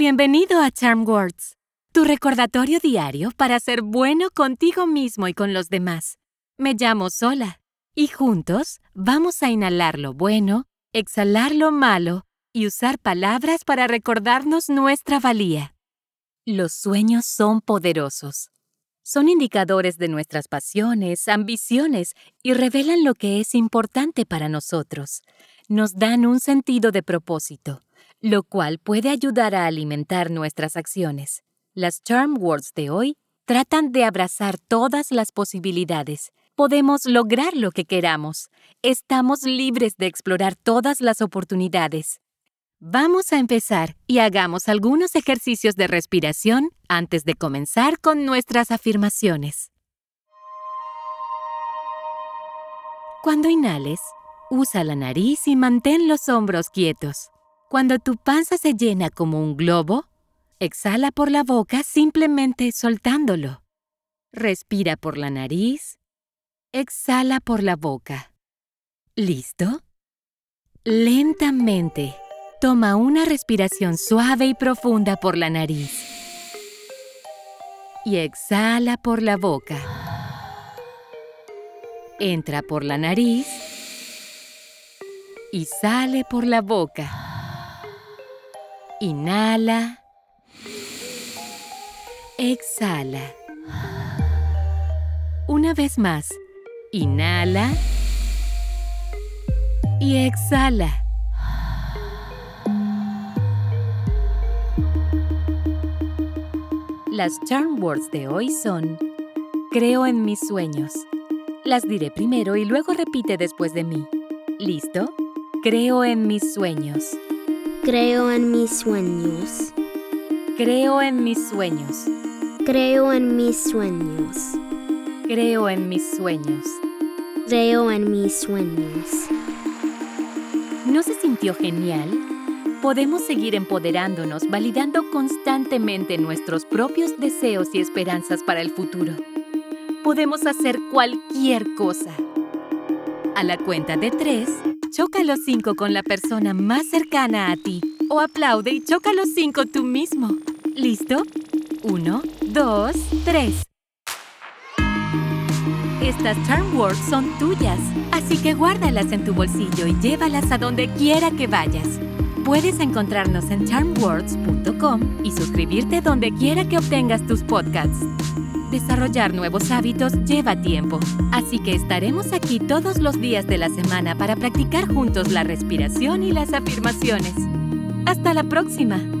Bienvenido a Charm Words, tu recordatorio diario para ser bueno contigo mismo y con los demás. Me llamo Sola y juntos vamos a inhalar lo bueno, exhalar lo malo y usar palabras para recordarnos nuestra valía. Los sueños son poderosos. Son indicadores de nuestras pasiones, ambiciones y revelan lo que es importante para nosotros. Nos dan un sentido de propósito lo cual puede ayudar a alimentar nuestras acciones. Las Charm Words de hoy tratan de abrazar todas las posibilidades. Podemos lograr lo que queramos. Estamos libres de explorar todas las oportunidades. Vamos a empezar y hagamos algunos ejercicios de respiración antes de comenzar con nuestras afirmaciones. Cuando inhales, usa la nariz y mantén los hombros quietos. Cuando tu panza se llena como un globo, exhala por la boca simplemente soltándolo. Respira por la nariz, exhala por la boca. ¿Listo? Lentamente, toma una respiración suave y profunda por la nariz. Y exhala por la boca. Entra por la nariz y sale por la boca. Inhala. Exhala. Una vez más. Inhala. Y exhala. Las charm words de hoy son Creo en mis sueños. Las diré primero y luego repite después de mí. ¿Listo? Creo en mis sueños. Creo en mis sueños. Creo en mis sueños. Creo en mis sueños. Creo en mis sueños. Creo en mis sueños. ¿No se sintió genial? Podemos seguir empoderándonos, validando constantemente nuestros propios deseos y esperanzas para el futuro. Podemos hacer cualquier cosa. A la cuenta de tres, choca los cinco con la persona más cercana a ti o aplaude y choca los cinco tú mismo. ¿Listo? Uno, dos, tres. Estas Charm Words son tuyas, así que guárdalas en tu bolsillo y llévalas a donde quiera que vayas. Puedes encontrarnos en charmwords.com y suscribirte donde quiera que obtengas tus podcasts. Desarrollar nuevos hábitos lleva tiempo, así que estaremos aquí todos los días de la semana para practicar juntos la respiración y las afirmaciones. Hasta la próxima.